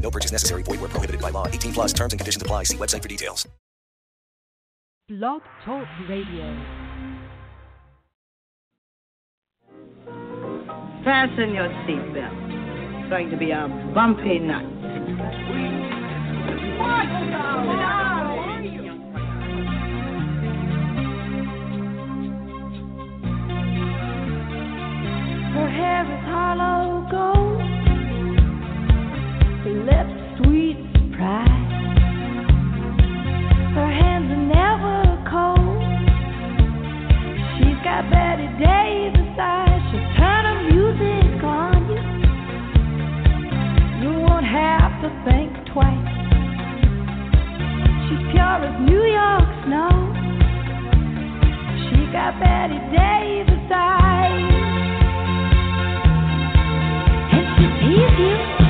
No purchase necessary. Void where prohibited by law. 18 plus terms and conditions apply. See website for details. Blog Talk Radio. Fasten your seatbelt. It's going to be a bumpy night. Her hair is hollow gold, Davis eyes. And she let you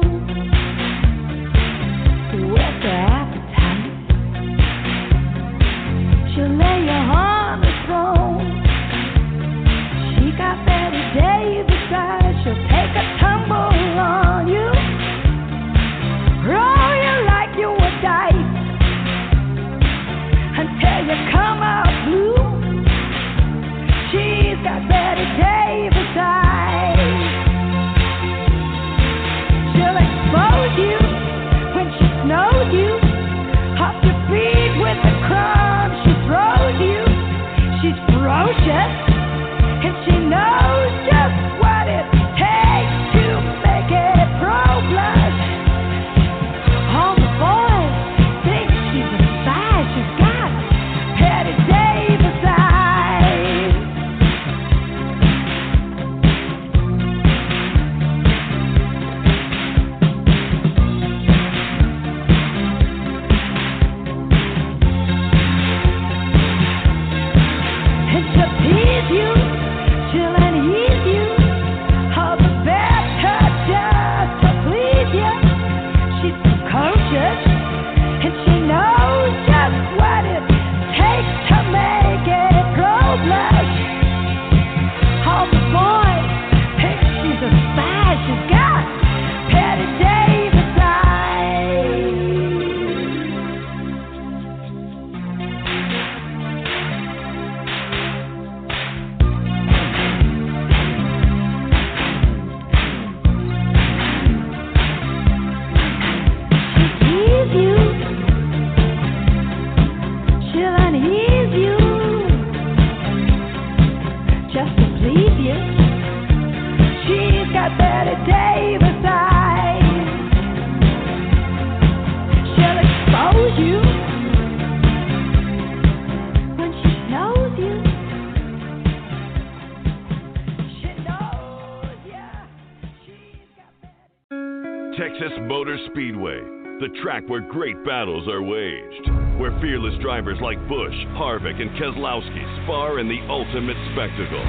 track where great battles are waged, where fearless drivers like Busch, Harvick, and Keselowski spar in the ultimate spectacle.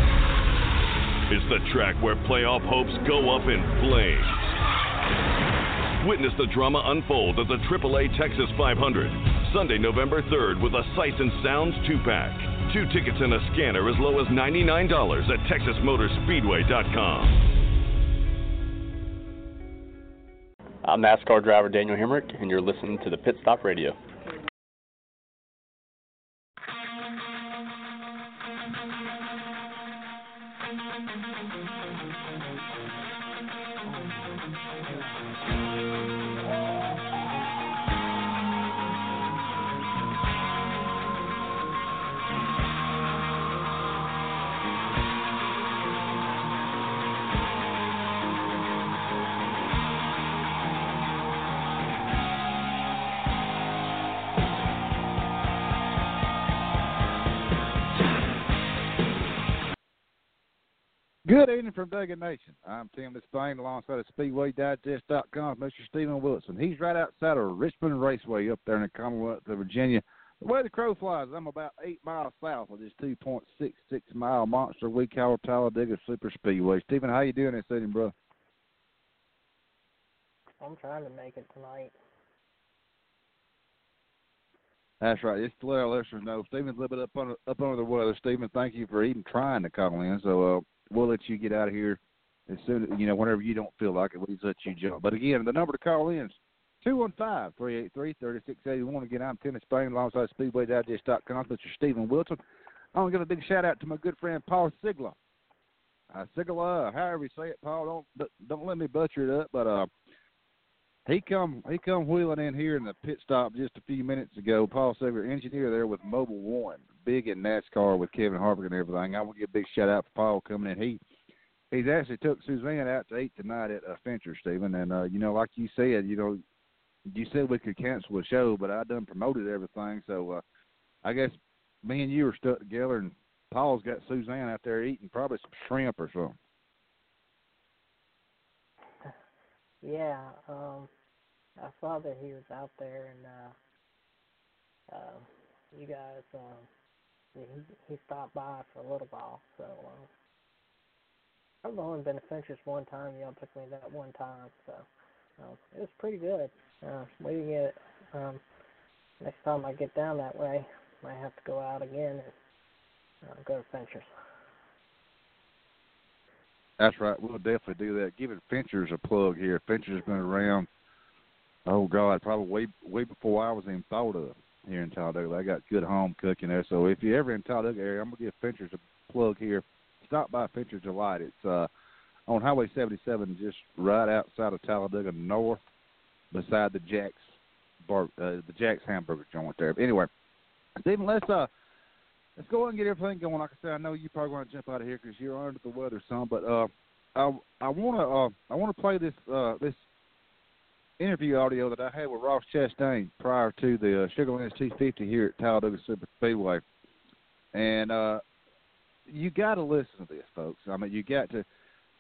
It's the track where playoff hopes go up in flames. Witness the drama unfold at the AAA Texas 500, Sunday, November 3rd, with a Sights and Sounds two pack. Two tickets and a scanner as low as $99 at TexasMotorspeedway.com. I'm NASCAR driver Daniel Hemric, and you're listening to the Pit Stop Radio. Good evening from Duggan Nation. I'm Tim Disspain alongside of SpeedwayDigest.com, Mr. Steven Wilson. He's right outside of Richmond Raceway up there in the Commonwealth of Virginia. The way the crow flies, I'm about eight miles south of this 2.66 mile monster we call Talladega Super Speedway. Steven, how you doing this evening, brother? I'm trying to make it tonight. That's right. Just to let our listeners know, Steven's a little bit up under up under the weather. Steven, thank you for even trying to call in. So uh, we'll let you get out of here as soon as you know whenever you don't feel like it. We'll let you jump. But again, the number to call in is two one five three eight three thirty six eighty one. Again, I'm Tim Disspain alongside SpeedwayDigest.com. Mr. Steven Wilson. I want to give a big shout out to my good friend Paul Sigler. Uh, Sigler, however you say it, Paul. Don't don't let me butcher it up, but uh he come he come wheeling in here in the pit stop just a few minutes ago. Paul Sever, engineer there with Mobil 1, big in NASCAR with Kevin Harvick and everything. I want to give a big shout out for Paul coming in. He he's actually took Suzanne out to eat tonight at uh, Fincher, Steven. And uh, you know, like you said, you know, you said we could cancel the show, but I done promoted everything. So uh, I guess me and you are stuck together, and Paul's got Suzanne out there eating probably some shrimp or something. Yeah, um, I saw that he was out there, and uh, uh, you guys, um, he he stopped by for a little while. So uh, I've only been to Finchers one time. Y'all took me that one time, so uh, it was pretty good. Uh, we can get um, next time I get down that way, I might have to go out again and uh, go to Finchers. That's right. We'll definitely do that. Give it Finchers a plug here. Finchers been around. Oh God, probably way way before I was even thought of here in Talladega. They got good home cooking there. So if you're ever in Talladega area, I'm gonna give Finchers a plug here. Stop by Finchers Delight. It's uh on Highway 77, just right outside of Talladega North, beside the Jack's bar, uh, the Jack's hamburger joint there. But anyway, Steven, let's uh let's go ahead and get everything going. Like I said, I know you probably want to jump out of here because you're under the weather some, but uh, I I want to uh, I want to play this uh, this interview audio that I had with Ross Chastain prior to the uh, Sugarlands 250 here at Talladega Super Speedway, and uh, you got to listen to this, folks. I mean, you got to.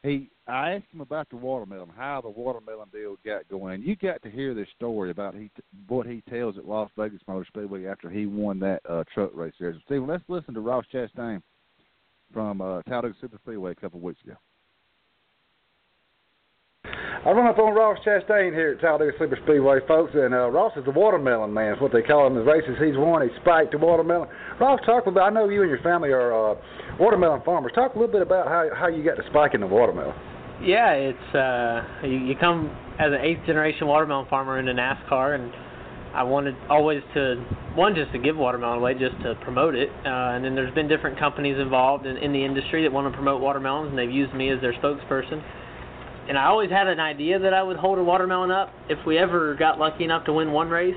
He, I asked him about the watermelon, how the watermelon deal got going. You got to hear this story about he what he tells at Las Vegas Motor Speedway after he won that uh, truck race there. Steven, let's listen to Ross Chastain from uh, Talladega Super Speedway a couple of weeks ago. I run up on Ross Chastain here at Talladega Super Speedway, folks, and uh, Ross is the watermelon man. Is what they call him in the races he's won. He spiked the watermelon. Ross, talk about. I know you and your family are uh, watermelon farmers. Talk a little bit about how how you got to spiking the watermelon. Yeah, it's uh, you, you come as an eighth generation watermelon farmer into NASCAR, and I wanted always to one just to give watermelon away, just to promote it. Uh, and then there's been different companies involved in, in the industry that want to promote watermelons, and they've used me as their spokesperson and I always had an idea that I would hold a watermelon up if we ever got lucky enough to win one race.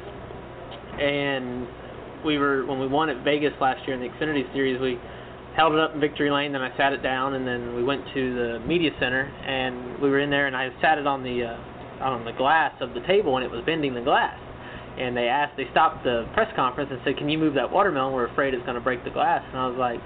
And we were when we won at Vegas last year in the Xfinity Series, we held it up in victory lane. Then I sat it down, and then we went to the media center, and we were in there, and I sat it on the uh, on the glass of the table, and it was bending the glass. And they asked, they stopped the press conference and said, "Can you move that watermelon? We're afraid it's going to break the glass." And I was like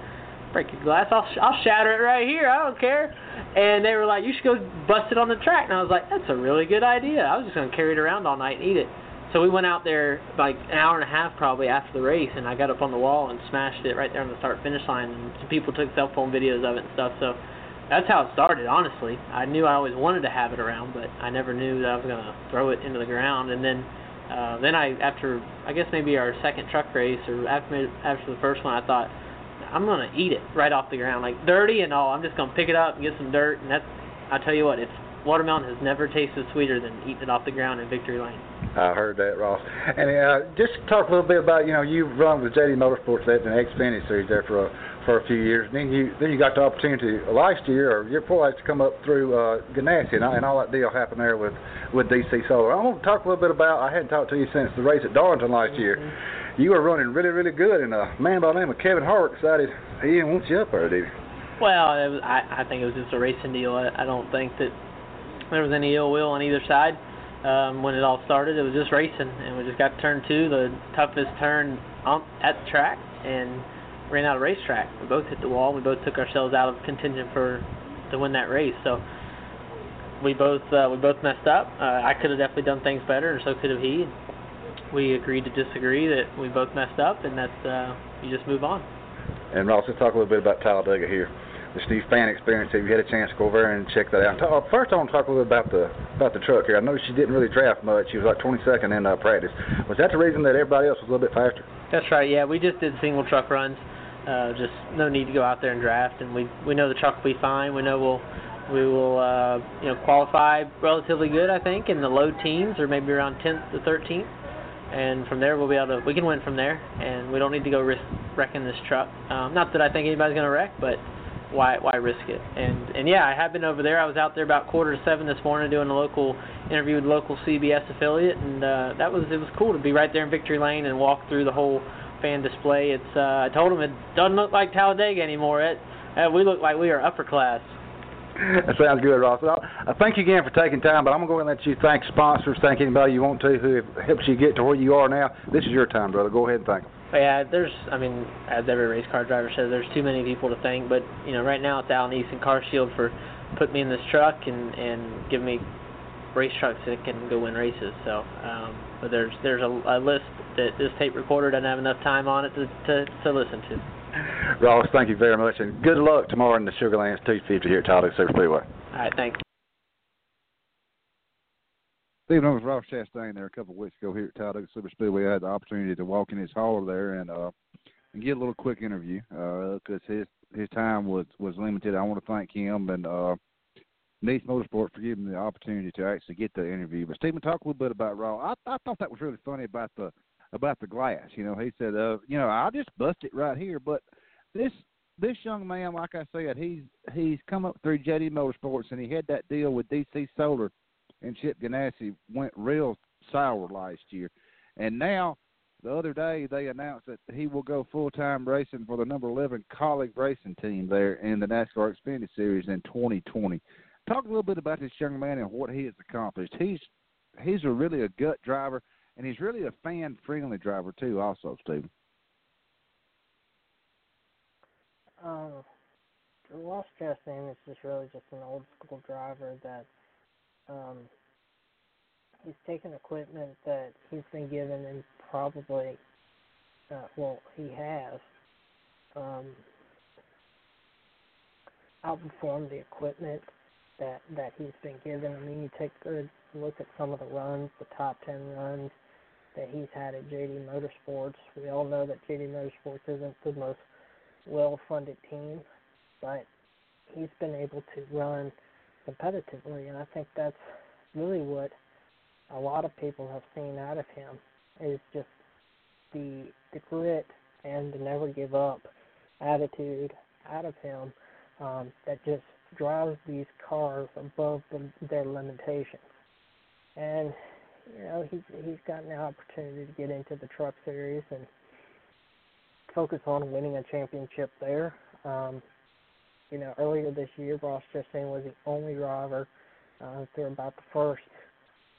break your glass. I'll I'll shatter it right here. I don't care. And they were like, you should go bust it on the track. And I was like, that's a really good idea. I was just gonna carry it around all night and eat it. So we went out there like an hour and a half probably after the race, and I got up on the wall and smashed it right there on the start finish line. And some people took cell phone videos of it and stuff. So that's how it started. Honestly, I knew I always wanted to have it around, but I never knew that I was gonna throw it into the ground. And then uh, then I after I guess maybe our second truck race or after after the first one, I thought I'm gonna eat it right off the ground, like dirty and all. I'm just gonna pick it up and get some dirt, and that's. I tell you what, it's watermelon has never tasted sweeter than eating it off the ground in Victory Lane. I heard that, Ross. And uh, just talk a little bit about you know you run with JD Motorsports at the Xfinity Series there for a for a few years. And then you then you got the opportunity last year or year before last to come up through uh, Ganassi and, and all that deal happened there with with DC Solar. I want to talk a little bit about. I hadn't talked to you since the race at Darlington last mm-hmm. year you were running really, really good, and a man by the name of Kevin Harvick decided he didn't want you up there, did he? Well, it was, I, I think it was just a racing deal. I, I don't think that there was any ill will on either side. Um, when it all started, it was just racing, and we just got to turn two, the toughest turn um, at the track, and ran out of racetrack. We both hit the wall. We both took ourselves out of contention for to win that race. So we both uh, we both messed up. Uh, I could have definitely done things better, and so could have he. We agreed to disagree that we both messed up, and that's uh, you just move on. And Ross, let's talk a little bit about Talladega here. the Steve fan experience. Have you had a chance to go over there and check that out? Uh, first, I want to talk a little bit about the about the truck here. I noticed she didn't really draft much. She was like 22nd in uh, practice. Was that the reason that everybody else was a little bit faster? That's right. Yeah, we just did single truck runs. Uh, just no need to go out there and draft, and we we know the truck will be fine. We know we'll we will uh, you know qualify relatively good, I think, in the low teens or maybe around 10th to 13th, and from there we'll be able to we can win from there, and we don't need to go risk wrecking this truck. Um, not that I think anybody's going to wreck, but why why risk it? And and yeah, I have been over there. I was out there about quarter to seven this morning doing a local interview with local CBS affiliate, and uh, that was it was cool to be right there in Victory Lane and walk through the whole fan display. It's uh, I told them it doesn't look like Talladega anymore. It uh, we look like we are upper class. That sounds good, Ross. Well, I thank you again for taking time, but I'm going to go and let you thank sponsors, thank anybody you want to who helped you get to where you are now. This is your time, brother. Go ahead and thank them. Yeah, there's, I mean, as every race car driver says, there's too many people to thank. But you know, right now it's Al Neese and CarShield for putting me in this truck and and giving me race trucks that can go win races. So, um, but there's there's a, a list that this tape recorder doesn't have enough time on it to to, to listen to. Ross, thank you very much, and good luck tomorrow in the Sugarlands 250 here at Talladega Super Speedway. All right, thanks. Steven, I was Ross Chastain there a couple of weeks ago here at Talladega Super Speedway. I had the opportunity to walk in his hall there and uh, and get a little quick interview because uh, his his time was was limited. I want to thank him and uh, Niece Motorsport for giving me the opportunity to actually get the interview. But Steven, talk a little bit about Raw. I I thought that was really funny about the about the glass. You know, he said, uh, you know, I'll just bust it right here, but this this young man, like I said, he's he's come up through JD Motorsports and he had that deal with DC Solar and Chip Ganassi went real sour last year. And now, the other day, they announced that he will go full time racing for the number 11 Kaulig racing team there in the NASCAR Xfinity Series in 2020. Talk a little bit about this young man and what he has accomplished. He's he's a really a gut driver, and he's really a fan friendly driver too. Also, Steven. Um, Ross Chastain is just really just an old school driver that um, he's taken equipment that he's been given and probably, uh, well, he has um, outperformed the equipment that that he's been given. I mean, you take a look at some of the runs, the top ten runs that he's had at JD Motorsports. We all know that JD Motorsports isn't the most well-funded team, but he's been able to run competitively, and I think that's really what a lot of people have seen out of him is just the the grit and the never give up attitude out of him um, that just drives these cars above the, their limitations. And you know he's he's gotten the opportunity to get into the truck series and focus on winning a championship there. Um, you know, earlier this year, Ross Chastain was the only driver uh, through about the first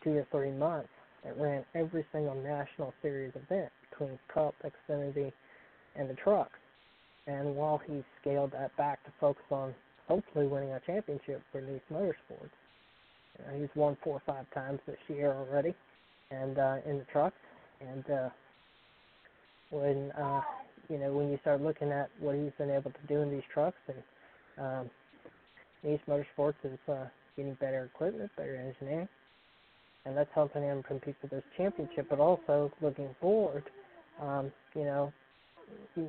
two or three months that ran every single national series event between Cup, Xfinity, and the trucks. And while he scaled that back to focus on hopefully winning a championship for Niece Motorsports, he's won four or five times this year already, and uh, in the trucks. And uh, when uh, you know when you start looking at what he's been able to do in these trucks, and um, Niece Motorsports is uh, getting better equipment, better engineering, and that's helping him compete for this championship. But also looking forward, um, you know, you,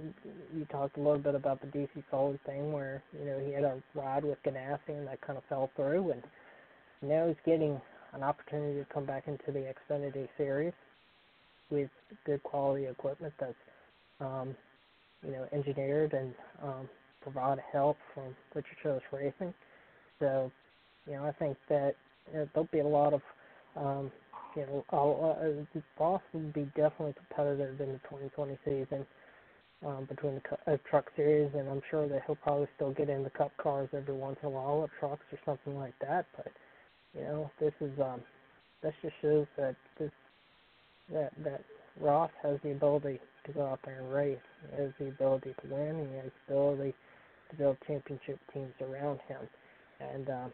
you talked a little bit about the DC Solar thing, where you know he had a ride with Ganassi and that kind of fell through, and now he's getting an opportunity to come back into the Xfinity series with good quality equipment that's um, you know engineered and um, provide help from Richard Childress Racing. So, you know, I think that you know, there'll be a lot of, um, you know, uh, Ross will be definitely competitive in the 2020 season um, between the uh, truck series, and I'm sure that he'll probably still get in the Cup cars every once in a while, or trucks or something like that. But you know, this is um, this just shows that this that that Ross has the ability to go out there and race. He has the ability to win. He has the ability to build championship teams around him. and uh,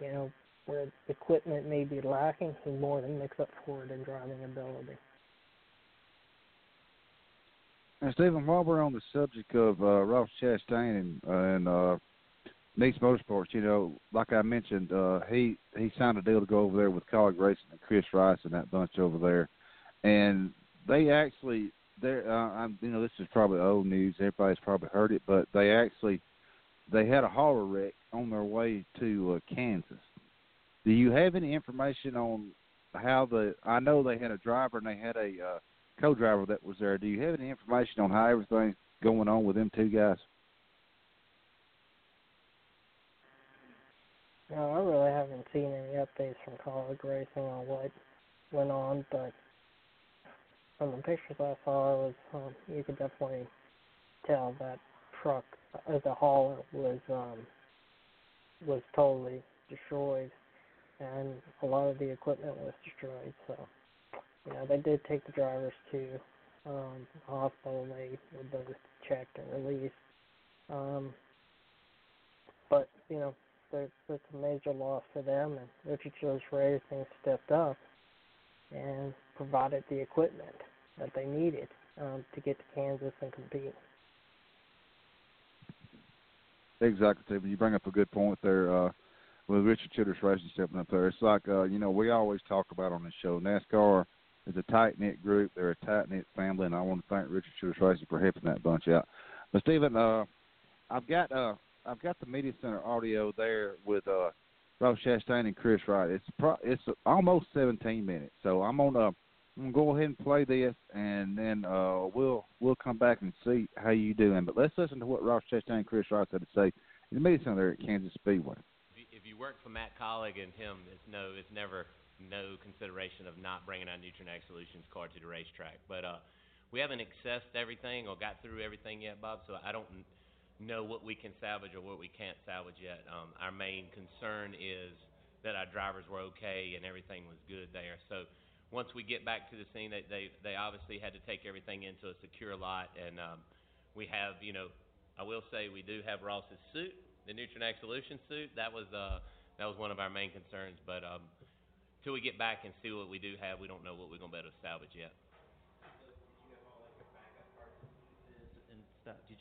you know where equipment may be lacking, he more than makes up for it in driving ability. And Steven, while we're on the subject of uh, Ross Chastain and, uh, and uh, Niece Motorsports, you know, like I mentioned, uh, he he signed a deal to go over there with Kaulig Racing and Chris Rice and that bunch over there, and they actually, they're, uh, I'm, you know, this is probably old news. Everybody's probably heard it, but they actually, they had a hauler wreck on their way to uh, Kansas. Do you have any information on how the? I know they had a driver and they had a uh, co-driver that was there. Do you have any information on how everything's going on with them two guys? No, I really haven't seen any updates from Kaulig Racing on what went on, but from the pictures I saw, it was um, you could definitely tell that truck, uh, the hauler was um, was totally destroyed, and a lot of the equipment was destroyed. So, you know, they did take the drivers to um, the hospital. They were both checked and released. Um, but you know, there, it's a major loss for them, and Richard Racing stepped up and provided the equipment that they needed um, to get to Kansas and compete. Exactly, Steven. You bring up a good point there. Uh, with Richard Childress Racing stepping up there, it's like uh, you know we always talk about on the show. NASCAR is a tight knit group. They're a tight knit family, and I want to thank Richard Childress Racing for helping that bunch out. But Steven, uh, I've got uh, I've got the media center audio there with uh, Ross Chastain and Chris Rice. It's pro- it's almost 17 minutes, so I'm gonna I'm gonna go ahead and play this, and then uh, we'll we'll come back and see how you doing. But let's listen to what Ross Chastain and Chris Rice had to say in the media center at Kansas Speedway. If you work for Matt Kaulig and him, it's no, it's never no consideration of not bringing our Nutrien Solutions car to the racetrack. But uh, we haven't accessed everything or got through everything yet, Bob. So I don't know what we can salvage or what we can't salvage yet. Um, our main concern is that our drivers were okay and everything was good there. So once we get back to the scene, they they, they obviously had to take everything into a secure lot, and um, we have you know, I will say we do have Ross's suit, the Nutrien Solution suit. That was uh that was one of our main concerns, but um, till we get back and see what we do have, we don't know what we're gonna be able to salvage yet.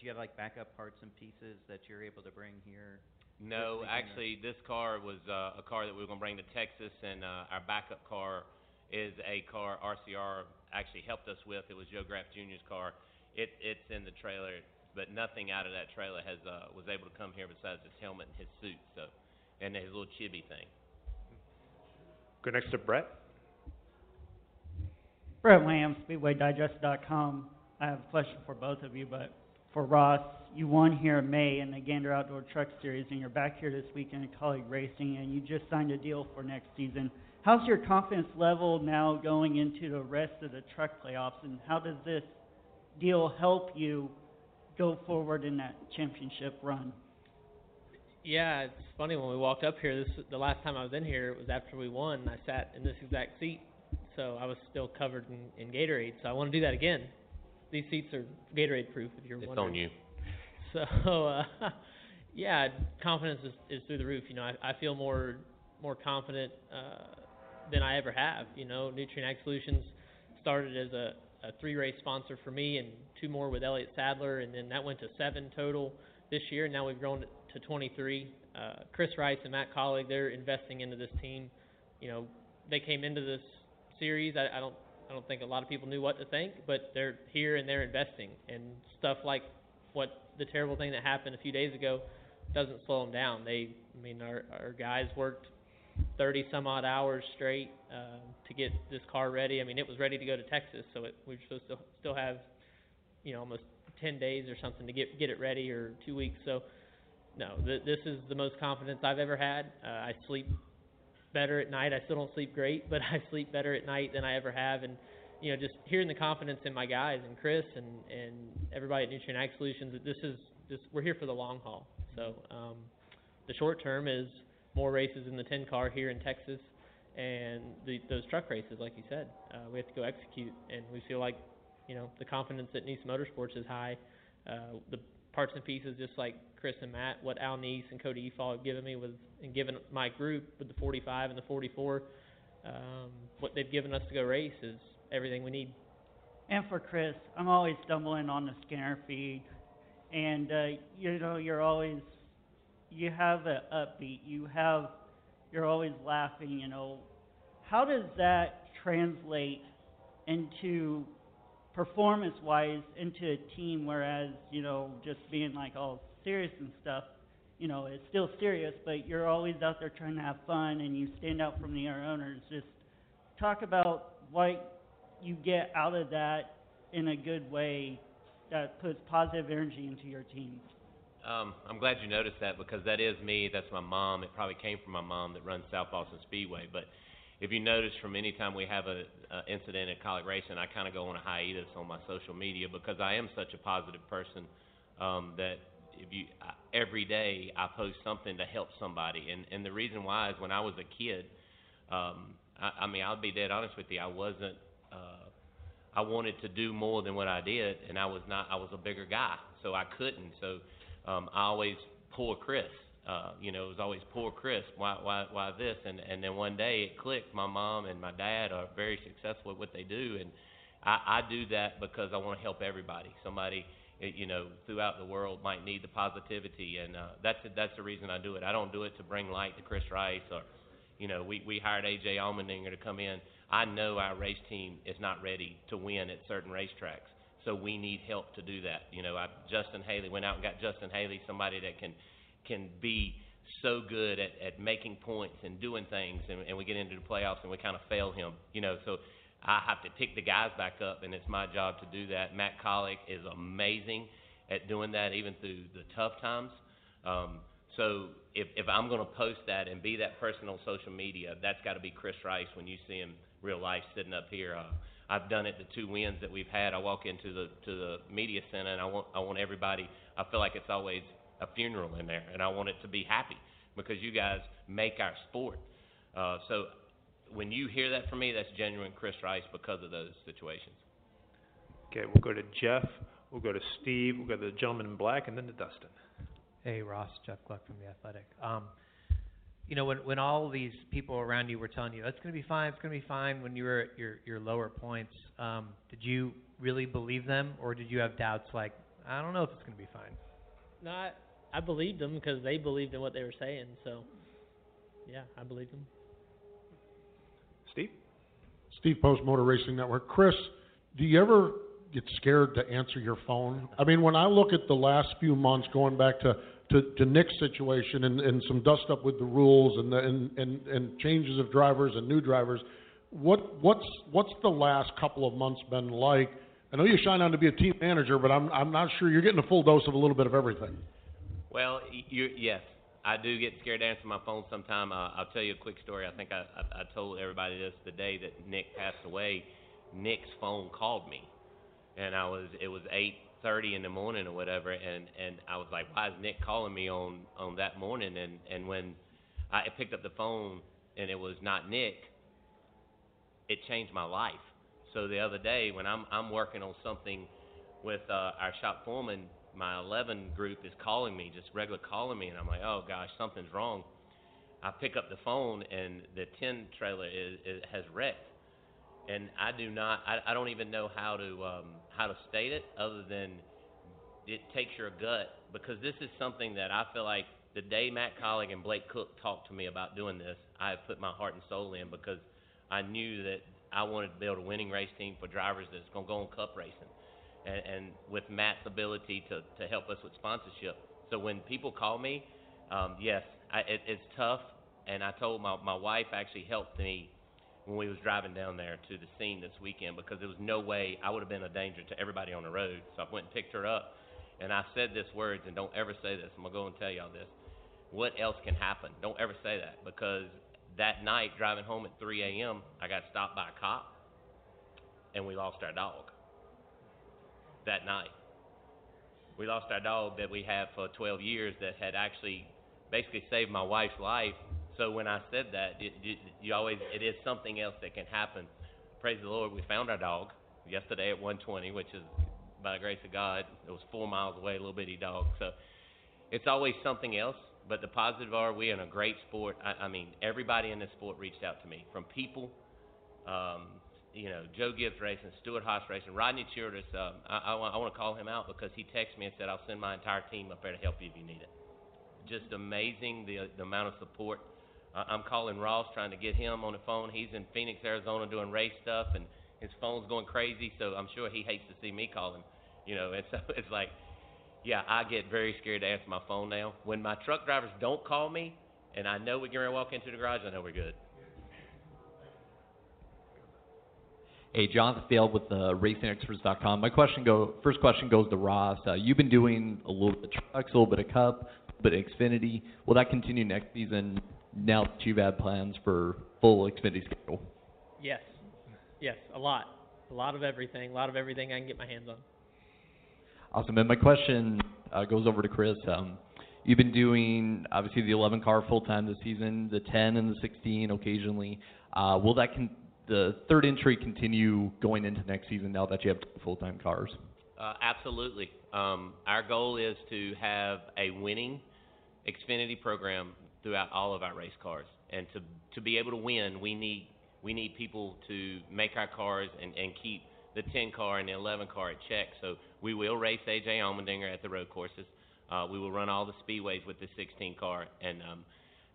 You have like backup parts and pieces that you're able to bring here? No, actually, this car was uh, a car that we were going to bring to Texas, and uh, our backup car is a car RCR actually helped us with. It was Joe Graf Jr.'s car. It it's in the trailer, but nothing out of that trailer has uh, was able to come here besides his helmet and his suit, so and his little chibi thing. Go next to Brett. Brett Lamb, SpeedwayDigest.com. I have a question for both of you, but for Ross. You won here in May in the Gander Outdoor Truck Series, and you're back here this weekend at Kaulig Racing, and you just signed a deal for next season. How's your confidence level now going into the rest of the truck playoffs, and how does this deal help you go forward in that championship run? Yeah, it's funny when we walked up here. This the last time I was in here. It was after we won. I sat in this exact seat, so I was still covered in, in Gatorade. So I want to do that again these seats are Gatorade proof. If you're it's wondering. It's on you. So uh, yeah, confidence is, is through the roof. You know, I, I feel more more confident uh, than I ever have. You know, Nutrien Ag Solutions started as a, a three race sponsor for me, and two more with Elliott Sadler, and then that went to seven total this year. Now we've grown to 23. Uh, Chris Rice and Matt Kaulig, they're investing into this team. You know, they came into this series. I, I don't I don't think a lot of people knew what to think, but they're here and they're investing. And stuff like what the terrible thing that happened a few days ago doesn't slow them down. They, I mean, our our guys worked 30 some odd hours straight uh, to get this car ready. I mean, it was ready to go to Texas, so it, we were supposed to still have, you know, almost 10 days or something to get get it ready, or two weeks. So, no, th- this is the most confidence I've ever had. Uh, I sleep better at night. I still don't sleep great, but I sleep better at night than I ever have. And you know, just hearing the confidence in my guys and Chris and and everybody at Nutrien Ag Solutions that this is just we're here for the long haul. So um, the short term is more races in the 10 car here in Texas, and the, those truck races, like you said, uh, we have to go execute, and we feel like you know the confidence at Niece Motorsports is high. Uh, the parts and pieces, just like Chris and Matt, what Al Neese and Cody Efaw have given me with and given my group with the 45 and the 44. Um, what they've given us to go race is everything we need. And for Chris, I'm always stumbling on the Skinner feed, and uh, you know you're always you have a upbeat, you have you're always laughing. You know, how does that translate into performance-wise into a team? Whereas you know just being like all serious and stuff, you know, it's still serious, but you're always out there trying to have fun, and you stand out from the other owners. Just talk about what you get out of that in a good way that puts positive energy into your teams. Um, I'm glad you noticed that because that is me. That's my mom. It probably came from my mom that runs South Boston Speedway. But if you notice, from any time we have a, a incident at Kaulig Racing, I kind of go on a hiatus on my social media because I am such a positive person um, that if you I, every day I post something to help somebody. And and the reason why is when I was a kid, um, I, I mean I'll be dead honest with you, I wasn't uh, I wanted to do more than what I did, and I was not. I was a bigger guy, so I couldn't. So um, I always poor Chris. Uh, you know, it was always poor Chris. Why, why, why this? And and then one day it clicked. My mom and my dad are very successful at what they do, and I, I do that because I want to help everybody. Somebody, you know, throughout the world might need the positivity, and uh, that's that's the reason I do it. I don't do it to bring light to Chris Rice or, you know, we we hired AJ Allmendinger to come in I know our race team is not ready to win at certain racetracks, so we need help to do that. You know, I, Justin Haley went out and got Justin Haley, somebody that can can be so good at, at making points and doing things, and, and we get into the playoffs and we kind of fail him. You know, so I have to pick the guys back up, and it's my job to do that. Matt Kaulig is amazing at doing that, even through the tough times. Um, so if if I'm going to post that and be that person on social media, that's got to be Chris Rice when you see him real life sitting up here. Uh, I've done it the two wins that we've had. I walk into the to the media center and I want I want everybody. I feel like it's always a funeral in there, and I want it to be happy because you guys make our sport. Uh, so when you hear that from me, that's genuine Chris Rice because of those situations. Okay, we'll go to Jeff. We'll go to Steve. We'll go to the gentleman in black, and then to Dustin. Hey, Ross. Jeff Gluck from the Athletic. Um, you know, when when all these people around you were telling you it's going to be fine, it's going to be fine, when you were at your your lower points, um, did you really believe them, or did you have doubts like, I don't know if it's going to be fine? No, I, I believed them because they believed in what they were saying. So, yeah, I believed them. Steve. Post Motor Racing Network. Chris, do you ever get scared to answer your phone? I mean, when I look at the last few months, going back to to, to Nick's situation and, and some dust up with the rules and, the, and, and, and changes of drivers and new drivers. What, what's, what's the last couple of months been like? I know you shine on to be a team manager, but I'm, I'm not sure you're getting a full dose of a little bit of everything. Well, you, yes, I do get scared to answer my phone sometime. Uh, I'll tell you a quick story. I think I, I, I told everybody this the day that Nick passed away. Nick's phone called me, and I was it was eight thirty in the morning or whatever, and and I was like, why is Nick calling me on on that morning? And and when I picked up the phone and it was not Nick, it changed my life. So the other day when I'm I'm working on something with uh, our shop foreman, my 11 group is calling me, just regular calling me, and I'm like, oh gosh, something's wrong. I pick up the phone and the 10 trailer is, is has wrecked and I do not. I, I don't even know how to um, how to state it other than it takes your gut because this is something that I feel like the day Matt Kaulig and Blake Cook talked to me about doing this, I put my heart and soul in because I knew that I wanted to build a winning race team for drivers that's going to go on cup racing, and, and with Matt's ability to to help us with sponsorship. So when people call me, um, yes, I, it, it's tough, and I told my my wife actually helped me when we was driving down there to the scene this weekend because there was no way I would have been a danger to everybody on the road. So I went and picked her up, and I said this words, and don't ever say this. I'm gonna go and tell y'all this. What else can happen? Don't ever say that because that night driving home at 3 a.m. I got stopped by a cop, and we lost our dog. That night, we lost our dog that we had for 12 years that had actually basically saved my wife's life so when I said that, it, it, you always it is something else that can happen. Praise the Lord, we found our dog yesterday at 1:20, which is by the grace of God. It was four miles away, a little bitty dog. So it's always something else. But the positive are we in a great sport. I, I mean, everybody in this sport reached out to me, from people, um, you know, Joe Gibbs Racing, Stewart-Haas Racing, Rodney Childress. Um, I, I, want, I want to call him out because he texted me and said, "I'll send my entire team up there to help you if you need it." Just amazing the the amount of support. Uh, I'm calling Ross trying to get him on the phone. He's in Phoenix, Arizona, doing race stuff, and his phone's going crazy. So I'm sure he hates to see me call him. You know, and so it's like, yeah, I get very scared to answer my phone now. When my truck drivers don't call me, and I know we're going to walk into the garage, I know we're good. Hey, Jonathan Field with uh, RacingExperts.com. My question go first question goes to Ross. Uh, you've been doing a little bit of trucks, a little bit of Cup, a bit of Xfinity. Will that continue next season? Now that you've had plans for full Xfinity schedule. Yes, yes, a lot, a lot of everything, a lot of everything I can get my hands on. Awesome. And my question uh, goes over to Chris. Um, you've been doing obviously the 11 car full time this season, the 10 and the 16 occasionally. Uh, will that con- the third entry continue going into next season now that you have full time cars? Uh, absolutely. Um, our goal is to have a winning Xfinity program throughout all of our race cars, and to to be able to win, we need we need people to make our cars and, and keep the 10 car and the 11 car at check. So we will race AJ Allmendinger at the road courses. Uh, we will run all the speedways with the 16 car, and um,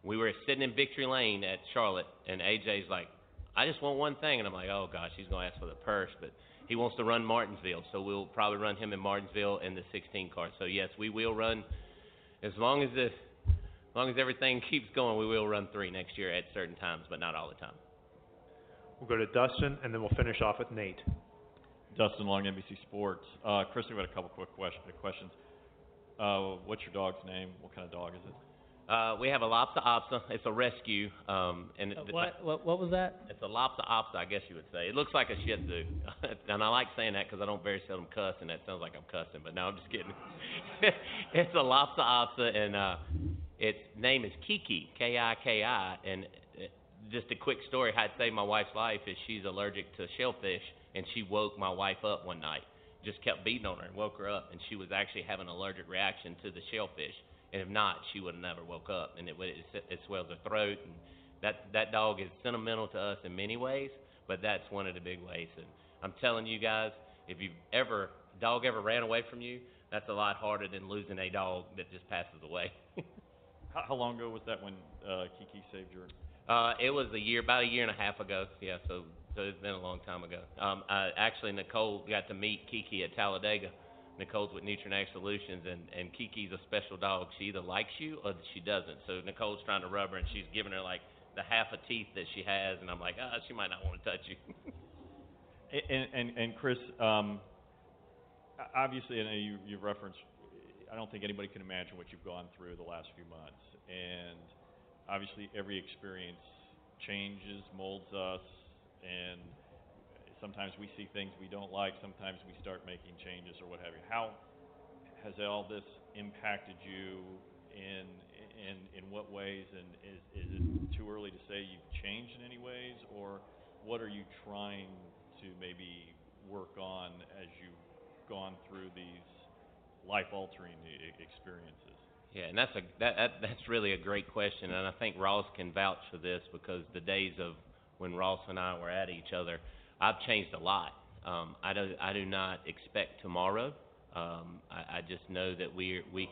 we were sitting in victory lane at Charlotte, and AJ's like, I just want one thing, and I'm like, oh gosh, he's gonna ask for the purse, but he wants to run Martinsville, so we'll probably run him in Martinsville in the 16 car. So yes, we will run as long as the as long as everything keeps going, we will run three next year at certain times, but not all the time. We'll go to Dustin, and then we'll finish off with Nate. Dustin Long, NBC Sports. Uh, Chris, we've got a couple quick question, questions. Uh, what's your dog's name? What kind of dog is it? Uh, we have a Lhasa Apso. It's a rescue. Um, and Uh, what, what what was that? It's a Lhasa Apso, I guess you would say. It looks like a Shih Tzu, and I like saying that because I don't very seldom cuss, and that sounds like I'm cussing. But no, I'm just kidding. it's a Lhasa Apso, and uh, its name is Kiki, K-I-K-I. And uh, just a quick story: how it saved my wife's life is she's allergic to shellfish, and she woke my wife up one night. Just kept beating on her and woke her up, and she was actually having an allergic reaction to the shellfish. And if not, she would have never woke up, and it would- it, it swells her throat. And that that dog is sentimental to us in many ways, but that's one of the big ways. And I'm telling you guys, if you've ever dog ever ran away from you, that's a lot harder than losing a dog that just passes away. How, how long ago was that when uh, Kiki saved your? Uh, it was a year, about a year and a half ago. Yeah, so so it's been a long time ago. Um, I, actually, Nicole got to meet Kiki at Talladega. Nicole's with Nutrien Solutions, and and Kiki's a special dog. She either likes you or she doesn't. So Nicole's trying to rub her, and she's giving her like the half a teeth that she has, and I'm like, ah, she might not want to touch you. And and, and Chris, um, obviously, I know you you referenced. I don't think anybody can imagine what you've gone through the last few months, and obviously, every experience changes, molds us, and sometimes we see things we don't like. Sometimes we start making changes or what have you. How has all this impacted you in in in what ways? And is is it too early to say you've changed in any ways, or what are you trying to maybe work on as you've gone through these life-altering e- experiences? Yeah, and that's a that, that that's really a great question, and I think Ross can vouch for this because the days of when Ross and I were at each other, I've changed a lot. Um, I do I do not expect tomorrow. Um, I, I just know that we we.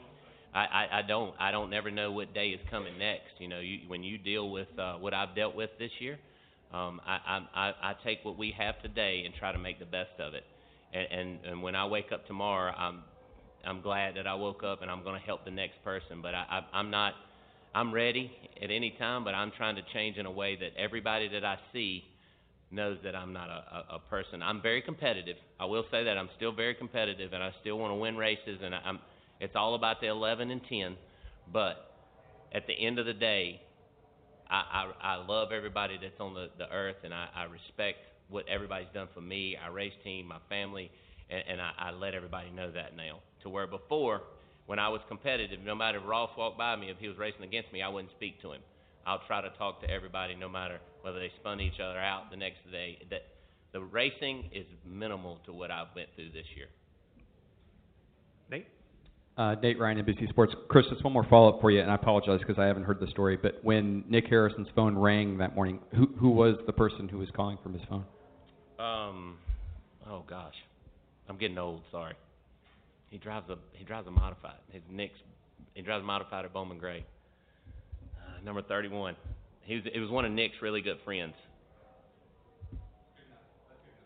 I, I, I don't I don't never know what day is coming next. You know, you, when you deal with uh, what I've dealt with this year, um, I, I I take what we have today and try to make the best of it. And and, and when I wake up tomorrow, I'm I'm glad that I woke up and I'm going to help the next person. But I, I, I'm not. I'm ready at any time, but I'm trying to change in a way that everybody that I see knows that I'm not a, a, a person. I'm very competitive. I will say that I'm still very competitive, and I still want to win races. And I'm. It's all about the 11 and 10. But at the end of the day, I, I, I love everybody that's on the, the earth, and I, I respect what everybody's done for me, our race team, my family, and, and I, I let everybody know that now. To where before, when I was competitive, no matter if Ross walked by me, if he was racing against me, I wouldn't speak to him. I'll try to talk to everybody, no matter whether they spun each other out the next day. That the racing is minimal to what I've went through this year. Nate? Uh, Nate Ryan, NBC Sports. Chris, just one more follow-up for you, and I apologize because I haven't heard the story. But when Nick Harrison's phone rang that morning, who who was the person who was calling from his phone? Um, oh gosh, I'm getting old. Sorry. He drives a he drives a modified. His Nick's he drives a modified at Bowman Gray. Uh, number 31. He was it was one of Nick's really good friends.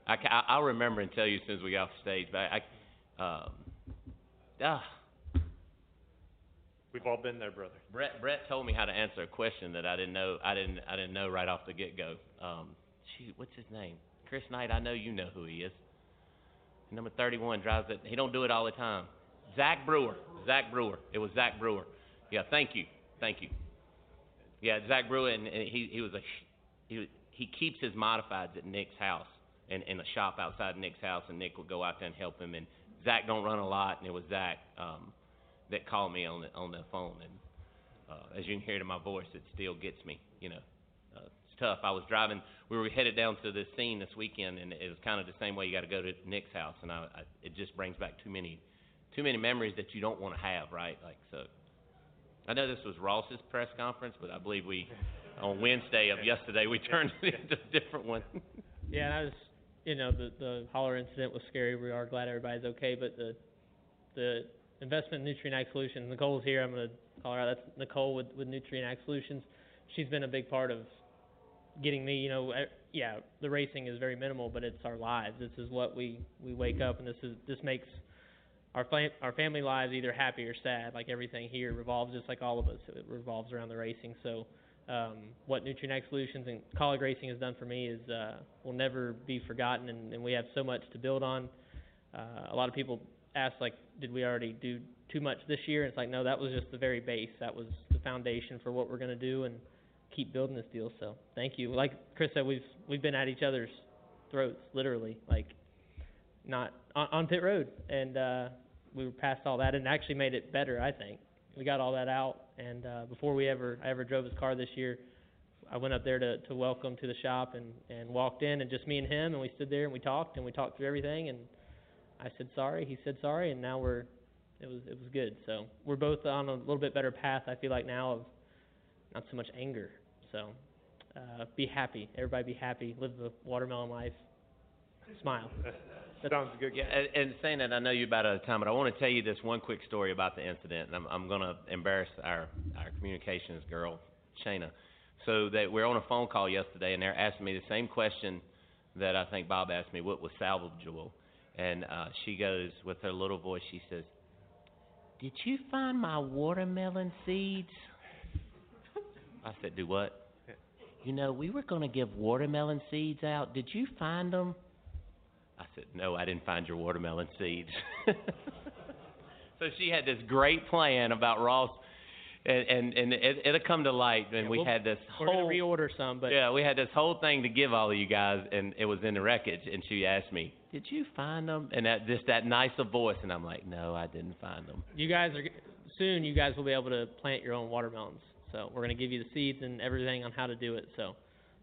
I I- I'll remember and tell you as soon as we get off stage. But I, I um, ah, We've all been there, brother. Brett Brett told me how to answer a question that I didn't know I didn't I didn't know right off the get go. Um, shoot, what's his name? Chris Knight. I know you know who he is. Number 31 drives it. He don't do it all the time. Zach Brewer. Zach Brewer. It was Zach Brewer. Yeah, thank you, thank you. Yeah, Zach and he he was a he he keeps his modifieds at Nick's house and in a shop outside Nick's house, and Nick would go out there and help him. And Zach don't run a lot, and it was Zach um, that called me on the on the phone. And uh, as you can hear to my voice, it still gets me. You know, uh, it's tough. I was driving. We were headed down to the scene this weekend, and it was kind of the same way. You got to go to Nick's house, and I, I it just brings back too many too many memories that you don't want to have, right? Like so. I know this was Ross's press conference, but I believe we on Wednesday of yesterday we turned it into a different one. Yeah, and I was, you know, the the holler incident was scary. We are glad everybody's okay, but the the investment in Nutrien Ag Solutions. Nicole's here. I'm going to call her out. That's Nicole with with Nutrien Ag Solutions. She's been a big part of getting me. You know, eh, yeah, the racing is very minimal, but it's our lives. This is what we we wake up, and this is this makes our fam- our family lives either happy or sad. Like everything here revolves just like all of us. It revolves around the racing. So um, what Nutrien Ag Solutions and Kaulig Racing has done for me is uh, will never be forgotten, and, and we have so much to build on. Uh, a lot of people ask like, did we already do too much this year? And it's like, no, that was just the very base. That was the foundation for what we're going to do and keep building this deal. So thank you. Like Chris said, we've we've been at each other's throats, literally, like not on, on pit road, and uh, we were past all that, and actually made it better. I think we got all that out, and uh, before we ever I ever drove his car this year, I went up there to to welcome to the shop and and walked in, and just me and him, and we stood there and we talked and we talked through everything, and I said sorry, he said sorry, and now we're it was it was good. So we're both on a little bit better path. I feel like now of not so much anger. So uh, be happy, everybody be happy, live the watermelon life, smile. Sounds good. Yeah, and, and saying that, I know you're about out of time, but I want to tell you this one quick story about the incident, and I'm, I'm going to embarrass our our communications girl, Shana. So that we're on a phone call yesterday, and they're asking me the same question that I think Bob asked me, what was salvageable, and uh, she goes with her little voice, she says, "Did you find my watermelon seeds?" I said, "Do what?" You know, we were going to give watermelon seeds out. Did you find them? I said, No, I didn't find your watermelon seeds. so she had this great plan about Ross, and and, and it, it'll come to light. And Yeah, we we'll- had this We're whole gonna reorder some, but yeah, we had this whole thing to give all of you guys, and it was in the wreckage. And she asked me, "Did you find them?" And that just that nicer voice, and I'm like, "No, I didn't find them." you guys are soon. You guys will be able to plant your own watermelons. So we're gonna give you the seeds and everything on how to do it. So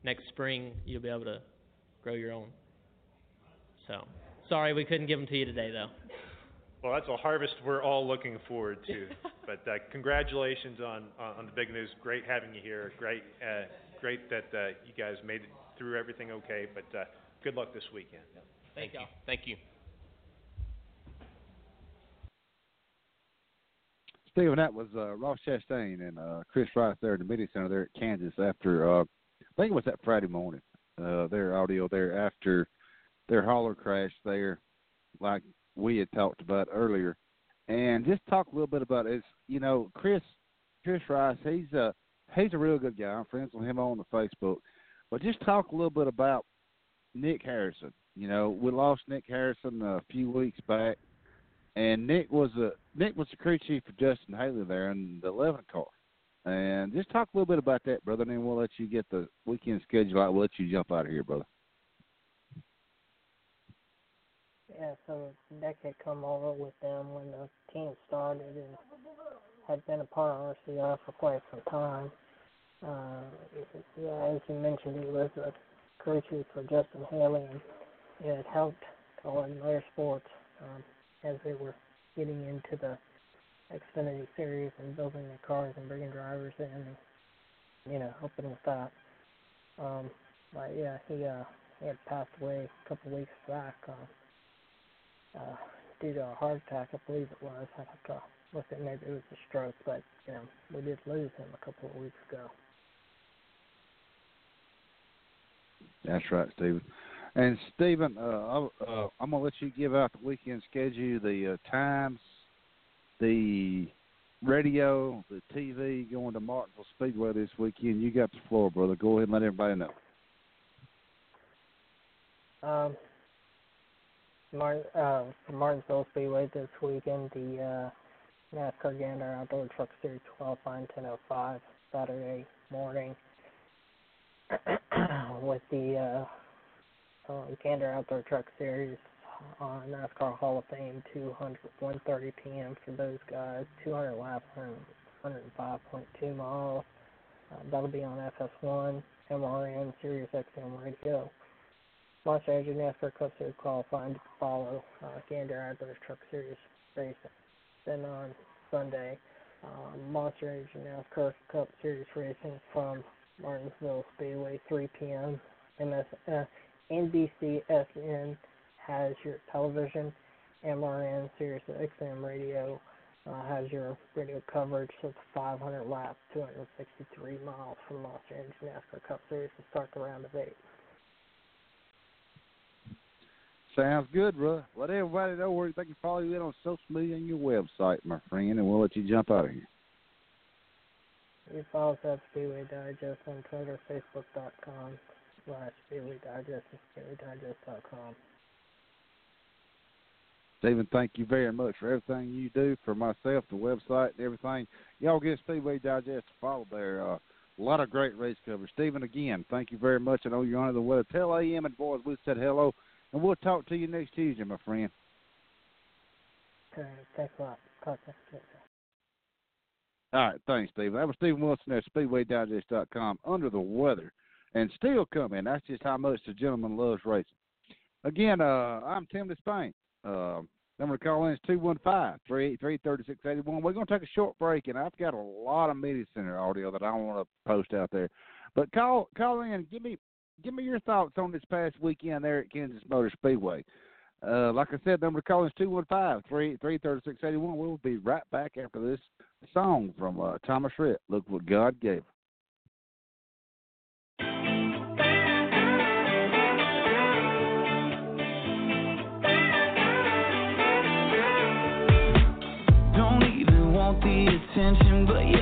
next spring you'll be able to grow your own. So sorry we couldn't give them to you today though. Well, that's a harvest we're all looking forward to. but uh, congratulations on, on on the big news. Great having you here. Great, uh, great that uh, you guys made it through everything okay. But uh, good luck this weekend. Thank you. Thank you. Stephen, that was uh, Ross Chastain and uh, Chris Rice there in the media center there at Kansas after uh, I think it was that Friday morning. Uh, their audio there after their hauler crash there, like we had talked about earlier, and just talk a little bit about is you know Chris Chris Rice. He's a he's a real good guy. I'm friends with him on the Facebook, but just talk a little bit about Nick Harrison. You know, we lost Nick Harrison a few weeks back and Nick was a Nick was the crew chief for Justin Haley there in the eleven car. And just talk a little bit about that, brother, and then we'll let you get the weekend schedule out. We'll let you jump out of here, brother. Yeah, so Nick had come over with them when the team started and had been a part of RCR for quite some time. Uh, yeah, as you mentioned, he was a chief for Justin Haley and it helped Kaulig Motorsports um, as they were getting into the Xfinity series and building the cars and bringing drivers in, and you know, helping with that. Um, but yeah, he uh, he had passed away a couple weeks back uh, uh, due to a heart attack, I believe it was. I have to look at maybe it was a stroke, but you know, we did lose him a couple of weeks ago. That's right, Stephen. And Stephen, uh, uh, I'm gonna let you give out the weekend schedule, the uh, times, the radio, the TV going to Martinsville Speedway this weekend. You got the floor, brother. Go ahead and let everybody know. Um, Martin, uh, Martinsville Speedway this weekend, the uh, NASCAR Gander Outdoor Truck Series qualifying 10:05 Saturday morning with the uh, uh, Gander Outdoor Truck Series on NASCAR Hall of Fame 200 1:30 p.m. for those guys. 200 laps, 105.2 miles. Uh, that'll be on FS1, MRN, Sirius XM Radio. Monster Energy NASCAR Cup Series qualifying to follow uh, Gander Outdoors Truck Series racing. Then on Sunday, uh, Monster Energy NASCAR Cup Series racing from Martinsville Speedway, 3 p.m. MS, uh, NBCSN has your television. MRN Sirius XM Radio uh, has your radio coverage. So it's 500 laps, 263 miles from Monster Energy NASCAR Cup Series to start the round of eight. Sounds good, bro. Let everybody know where they can follow you in on social media and your website, my friend, and we'll let you jump out of here. You follow us at Speedway Digest on Twitter, Facebook.com slash Speedway Digest and SpeedwayDigest.com. Stephen, thank you very much for everything you do for myself, the website, and everything. Y'all get Speedway Digest to follow there. Uh, a lot of great race coverage. Stephen, again, thank you very much. I know you're under the weather. Tell AM and boys we said hello, and we'll talk to you next Tuesday, my friend. Okay, thanks a lot. Talk to you. All right, thanks, Steve. That was Stephen Wilson at SpeedwayDigest.com under the weather and still coming. That's just how much the gentleman loves racing. Again, uh, I'm Tim Disspain. Uh, number to call in is 215-383-3681. We're going to take a short break, and I've got a lot of media center audio that I want to post out there. But call call in give me give me your thoughts on this past weekend there at Kansas Motor Speedway. Uh, like I said, number to call is 215-383-3681. We'll be right back after this song from uh, Thomas Rhett, Look What God Gave. Don't even want the attention, but yeah,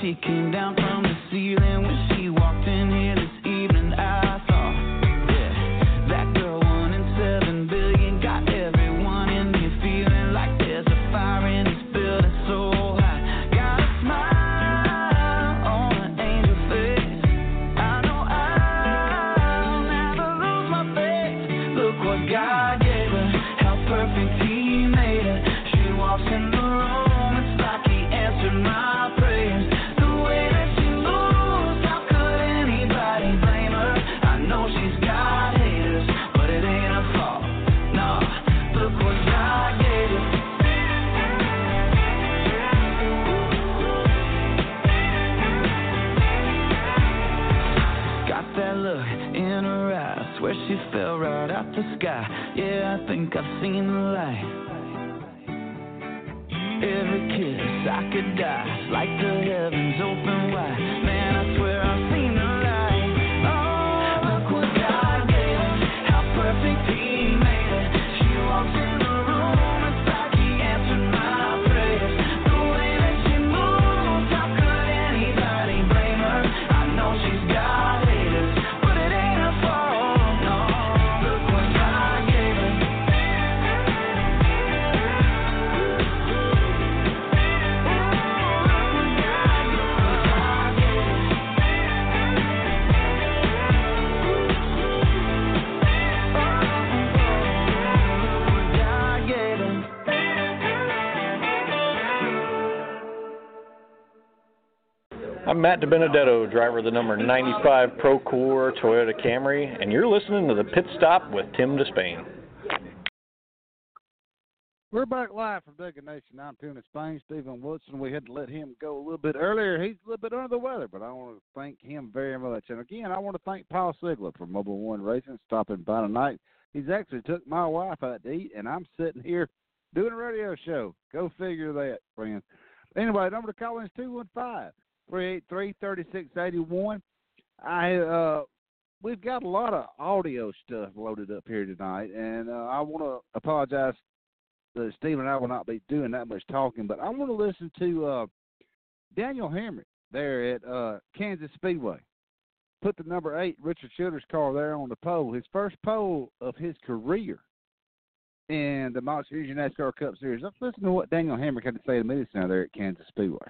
she came down Matt DiBenedetto, driver of the number 95 Procore Toyota Camry, and you're listening to the Pit Stop with Tim Disspain. We're back live from Duggan Nation. I'm Tim Spain, Stephen Woodson. We had to let him go a little bit earlier. He's a little bit under the weather, but I want to thank him very much. And again, I want to thank Paul Sigler from Mobil 1 Racing stopping by tonight. He's actually took my wife out to eat, and I'm sitting here doing a radio show. Go figure that, friends. Anyway, number to call in is 215 383 3681. I, uh, we've got a lot of audio stuff loaded up here tonight, and uh, I want to apologize that Steve and I will not be doing that much talking, but I want to listen to uh, Daniel Hemric there at uh, Kansas Speedway. Put the number eight Richard Childress car there on the pole, his first pole of his career in the Monster Energy NASCAR Cup Series. Let's listen to what Daniel Hemric had to say to me this now there at Kansas Speedway.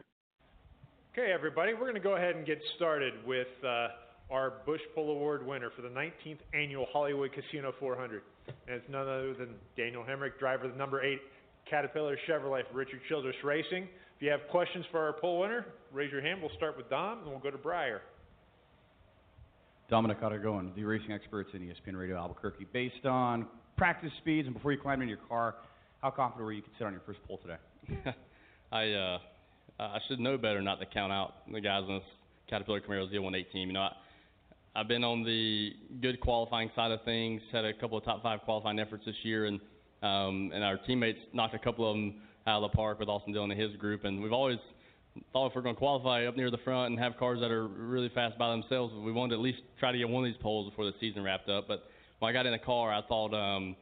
Okay, everybody, we're going to go ahead and get started with uh, our Busch Pole Award winner for the 19th annual Hollywood Casino 400. And it's none other than Daniel Hemric, driver of the number 8 Caterpillar Chevrolet for Richard Childress Racing. If you have questions for our pole winner, raise your hand. We'll start with Dom, and we'll go to Briar. Dominic Aragon, the racing experts in ESPN Radio Albuquerque. Based on practice speeds and before you climbed in your car, how confident were you could sit on your first pole today? I uh, I should know better not to count out the guys on this Caterpillar Camaro ZL1 team. You know, I, I've been on the good qualifying side of things. Had a couple of top five qualifying efforts this year, and um, and our teammates knocked a couple of them out of the park with Austin Dillon and his group. And we've always thought if we're going to qualify up near the front and have cars that are really fast by themselves, we wanted to at least try to get one of these poles before the season wrapped up. But when I got in the car, I thought um,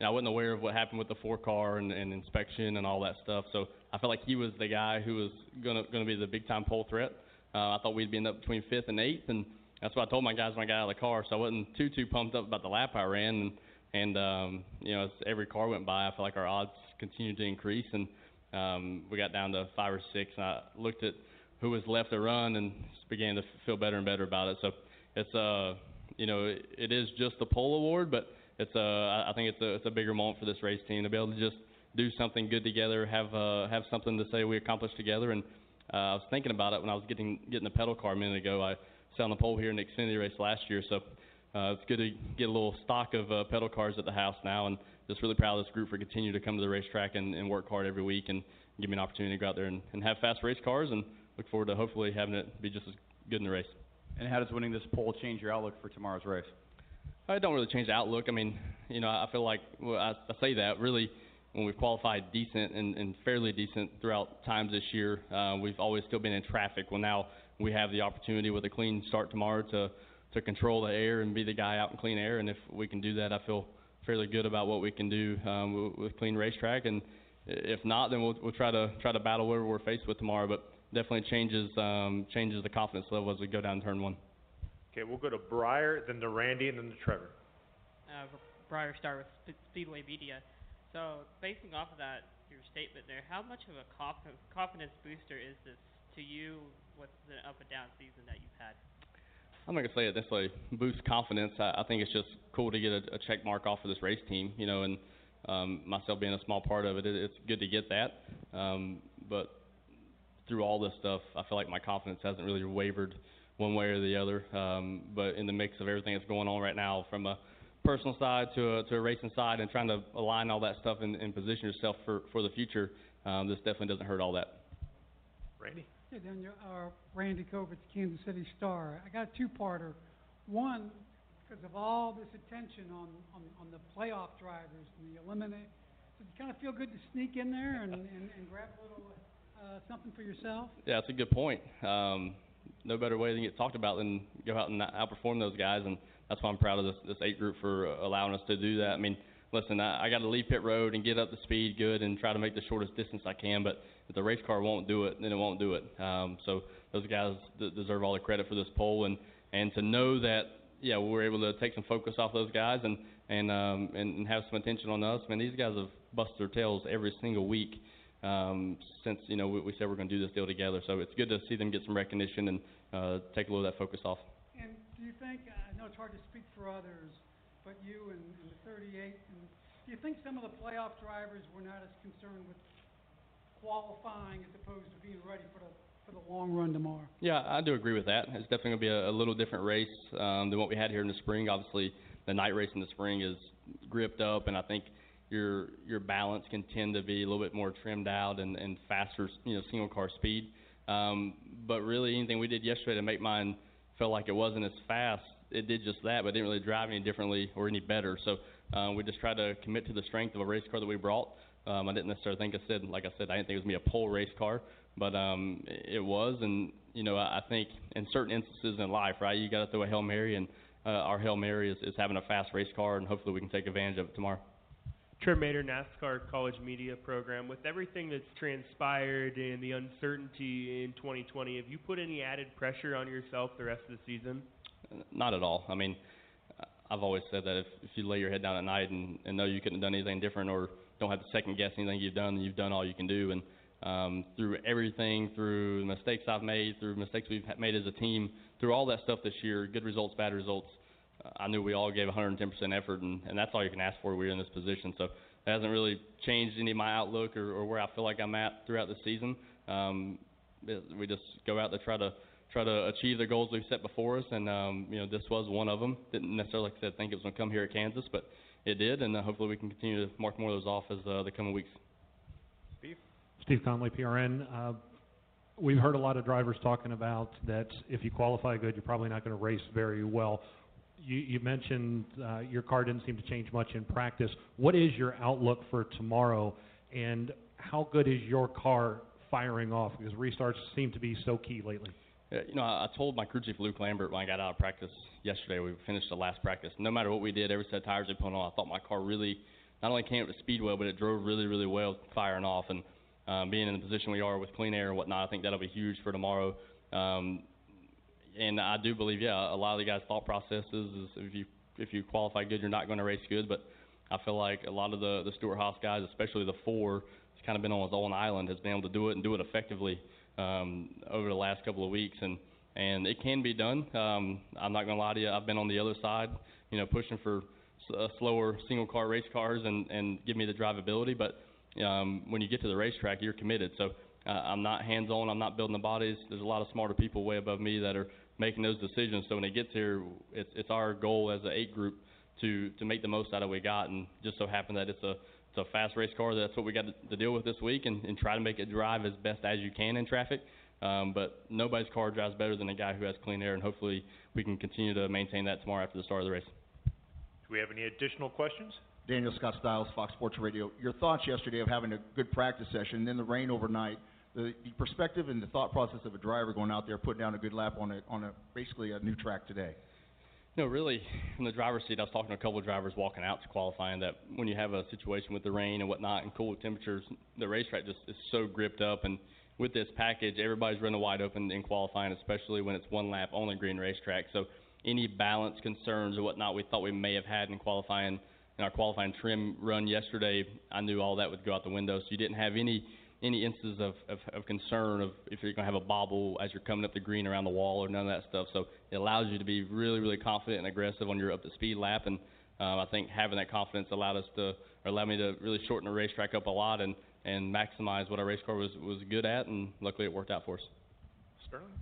I wasn't aware of what happened with the four car and, and inspection and all that stuff. So I felt like he was the guy who was gonna gonna be the big time pole threat. Uh, I thought we'd be in up between fifth and eighth, and that's what I told my guys when I got out of the car. So I wasn't too too pumped up about the lap I ran, and and um, you know as every car went by, I felt like our odds continued to increase, and um, we got down to five or six. And I looked at who was left to run, and just began to feel better and better about it. So it's uh you know it, it is just the pole award, but it's a I think it's a it's a bigger moment for this race team to be able to just do something good together, have uh, have something to say we accomplished together. And uh, I was thinking about it when I was getting getting the pedal car a minute ago. I sat on the pole here in the Xfinity race last year, so uh, it's good to get a little stock of uh, pedal cars at the house now. And just really proud of this group for continuing to come to the racetrack and, and work hard every week and give me an opportunity to go out there and, and have fast race cars. And look forward to hopefully having it be just as good in the race. And how does winning this pole change your outlook for tomorrow's race? I don't really change the outlook. I mean, you know, I feel like well, I, I say that really when we've qualified decent and, and fairly decent throughout times this year, uh, we've always still been in traffic. Well, now we have the opportunity with a clean start tomorrow to to control the air and be the guy out in clean air. And if we can do that, I feel fairly good about what we can do um, with, with clean racetrack. And if not, then we'll we'll try to try to battle whatever we're faced with tomorrow. But definitely changes um, changes the confidence level as we go down turn one. Okay, we'll go to Briar, then to Randy, and then to Trevor. uh, Briar Star with Speedway Media. So, basing off of that, your statement there, how much of a conf- confidence booster is this to you with the up and down season that you've had? I'm not gonna say it necessarily boosts confidence. I, I think it's just cool to get a, a check mark off of this race team, you know, and um, myself being a small part of it, it, it's good to get that. Um, but through all this stuff, I feel like my confidence hasn't really wavered one way or the other. Um, but in the mix of everything that's going on right now, from a personal side to a, to a racing side, and trying to align all that stuff and, and position yourself for, for the future, um, this definitely doesn't hurt all that. Randy? Hey, Daniel, uh, Randy Covitz, Kansas City Star. I got a two-parter. One, because of all this attention on, on, on the playoff drivers and the eliminate, does it kind of feel good to sneak in there and, and, and grab a little uh, something for yourself? Yeah, that's a good point. Um, no better way to get talked about than go out and outperform those guys, and that's why I'm proud of this, this eight group for uh, allowing us to do that. I mean, listen, I, I got to leave pit road and get up to speed good and try to make the shortest distance I can, but if the race car won't do it, then it won't do it. Um, so those guys d- deserve all the credit for this pole, and and to know that yeah we were able to take some focus off those guys and and um, and, and have some attention on us. Man, these guys have busted their tails every single week um, since you know we, we said we're going to do this deal together. So it's good to see them get some recognition and uh, take a little of that focus off. And do you think, I know it's hard to speak for others, but you and, and the 38, and do you think some of the playoff drivers were not as concerned with qualifying as opposed to being ready for the for the long run tomorrow. Yeah, I do agree with that. It's definitely going to be a, a little different race um, than what we had here in the spring. Obviously, the night race in the spring is gripped up, and I think your your balance can tend to be a little bit more trimmed out and, and faster, you know, single car speed. Um, but really, anything we did yesterday to make mine feel like it wasn't as fast, it did just that, but it didn't really drive any differently or any better. So uh, we just tried to commit to the strength of a race car that we brought. Um, I didn't necessarily think I said, like I said, I didn't think it was gonna be a pole race car, but um, it was. And you know, I think in certain instances in life, right, you got to throw a hail mary, and uh, our hail mary is, is having a fast race car, and hopefully we can take advantage of it tomorrow. Trent NASCAR College Media Program. With everything that's transpired and the uncertainty in 2020, have you put any added pressure on yourself the rest of the season? Not at all. I mean, I've always said that if, if you lay your head down at night and, and know you couldn't have done anything different or don't have to second guess anything you've done, then you've done all you can do. And um, through everything, through the mistakes I've made, through mistakes we've made as a team, through all that stuff this year, good results, bad results, uh, I knew we all gave 110% effort, and, and that's all you can ask for. We're in this position, so it hasn't really changed any of my outlook or, or where I feel like I'm at throughout the season. Um, we just go out to try to try to achieve the goals we've set before us, and um, you know this was one of them. Didn't necessarily, like I said, think it was going to come here at Kansas, but it did, and uh, hopefully we can continue to mark more of those off as uh, the coming weeks. Steve? Steve Conley, PRN. Uh, we've heard a lot of drivers talking about that if you qualify good, you're probably not going to race very well. You, you mentioned uh, your car didn't seem to change much in practice. What is your outlook for tomorrow, and how good is your car firing off? Because restarts seem to be so key lately. Uh, you know, I, told my crew chief Luke Lambert when I got out of practice yesterday. We finished the last practice. No matter what we did, every set of tires we put on, I thought my car really not only came up to speed well, but it drove really, really well, firing off. And um, being in the position we are with clean air and whatnot, I think that'll be huge for tomorrow. Um, and I do believe, yeah, a lot of the guys' thought processes is if you if you qualify good, you're not going to race good. But I feel like a lot of the the Stewart-Haas guys, especially the four, has kind of been on his own island, has been able to do it and do it effectively um, over the last couple of weeks, and and it can be done. Um, I'm not to lie to you, I've been on the other side, you know, pushing for s- uh, slower single car race cars and and give me the drivability, but um, when you get to the racetrack, you're committed. So uh, I'm not hands on. I'm not building the bodies. There's a lot of smarter people way above me that are making those decisions. So when it gets here, it's it's our goal as an eight group to to make the most out of what we got, and just so happen that it's a it's a fast race car. That's what we got to, to deal with this week, and, and try to make it drive as best as you can in traffic. Um, but nobody's car drives better than a guy who has clean air, and hopefully we can continue to maintain that tomorrow after the start of the race. Do we have any additional questions? Daniel Scott Stiles, Fox Sports Radio. Your thoughts yesterday of having a good practice session, and then the rain overnight. The, the perspective and the thought process of a driver going out there, putting down a good lap on a on a basically a new track today. No, really, from the driver's seat, I was talking to a couple of drivers walking out to qualifying that when you have a situation with the rain and whatnot and cool temperatures, the racetrack just is so gripped up. And with this package, everybody's running wide open in qualifying, especially when it's one lap only green racetrack. So any balance concerns or whatnot we thought we may have had in qualifying, in our qualifying trim run yesterday, I knew all that would go out the window. So you didn't have any any instances of, of, of concern of if you're going to have a bobble as you're coming up the green around the wall or none of that stuff. So it allows you to be really, really confident and aggressive on your up to speed lap. And um, I think having that confidence allowed us to, or allowed me to really shorten the racetrack up a lot and, and maximize what our race car was, was good at. And luckily it worked out for us. Sterling?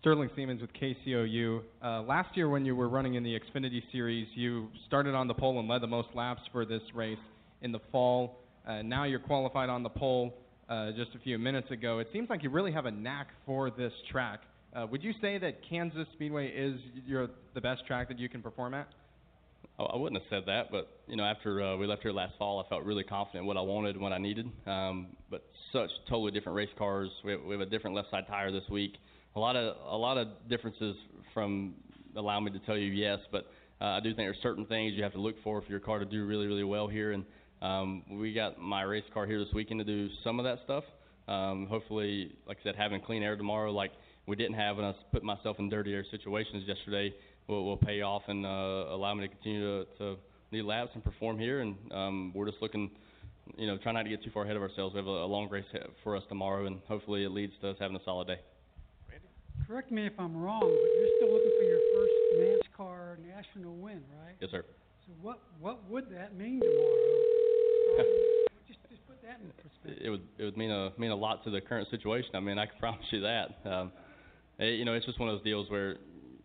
Sterling Siemens with KCOU. Uh, last year, when you were running in the Xfinity Series, you started on the pole and led the most laps for this race in the fall. Uh, now you're qualified on the pole uh, just a few minutes ago. It seems like you really have a knack for this track. Uh, would you say that Kansas Speedway is your the best track that you can perform at? I I wouldn't have said that, but you know, after uh, we left here last fall, I felt really confident what I wanted what I needed. Um, but such totally different race cars. We have, we have a different left side tire this week. A lot of a lot of differences from allow me to tell you yes, but uh, I do think there's certain things you have to look for for your car to do really really well here. And um, we got my race car here this weekend to do some of that stuff. Um, hopefully, like I said, having clean air tomorrow, like we didn't have, and I put myself in dirty air situations yesterday, will, will pay off and uh, allow me to continue to, to lead laps and perform here. And um, we're just looking, you know, try not to get too far ahead of ourselves. We have a, a long race for us tomorrow, and hopefully it leads to us having a solid day. Correct me if I'm wrong, but you're still looking for your first NASCAR national win, right? Yes, sir. So what what would that mean tomorrow? Um, just just put that in perspective. it would it would mean a mean a lot to the current situation. I mean, I can promise you that. Um, eh, you know, it's just one of those deals where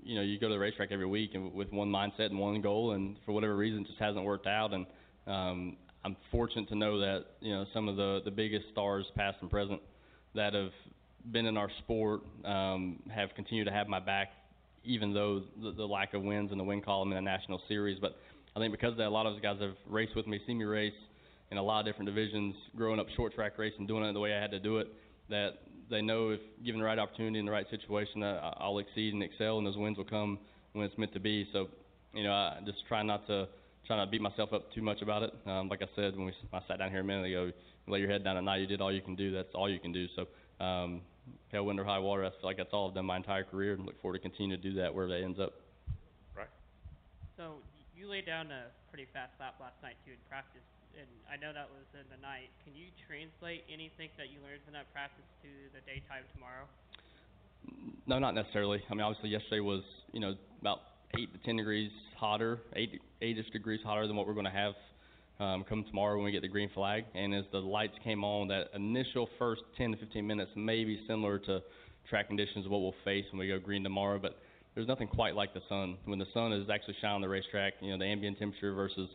you know you go to the racetrack every week and with one mindset and one goal, and for whatever reason, it just hasn't worked out. And um, I'm fortunate to know that you know some of the the biggest stars, past and present, that have been in our sport um, have continued to have my back, even though the, the lack of wins in the win column in the national series. But I think because of that, a lot of those guys have raced with me, seen me race in a lot of different divisions, growing up short track racing, doing it the way I had to do it. That they know if given the right opportunity in the right situation, that I- I'll exceed and excel, and those wins will come when it's meant to be. So, you know, I just try not to try not to beat myself up too much about it. Um, like I said when we s- I sat down here a minute ago, you lay your head down at night. You did all you can do. That's all you can do. So, um, hell, wind or high water, I feel like that's all I've done my entire career, and look forward to continue to do that wherever that ends up. Right. So y- you laid down a pretty fast lap last night too in practice, and I know that was in the night. Can you translate anything that you learned in that practice to the daytime tomorrow? No, not necessarily. I mean, obviously yesterday was, you know, about eight to ten degrees hotter, eight eight-ish degrees hotter than what we're going to have um, come tomorrow when we get the green flag. And as the lights came on, that initial first 10 to 15 minutes may be similar to track conditions of what we'll face when we go green tomorrow. But there's nothing quite like the sun. When the sun is actually shining on the racetrack, you know, the ambient temperature versus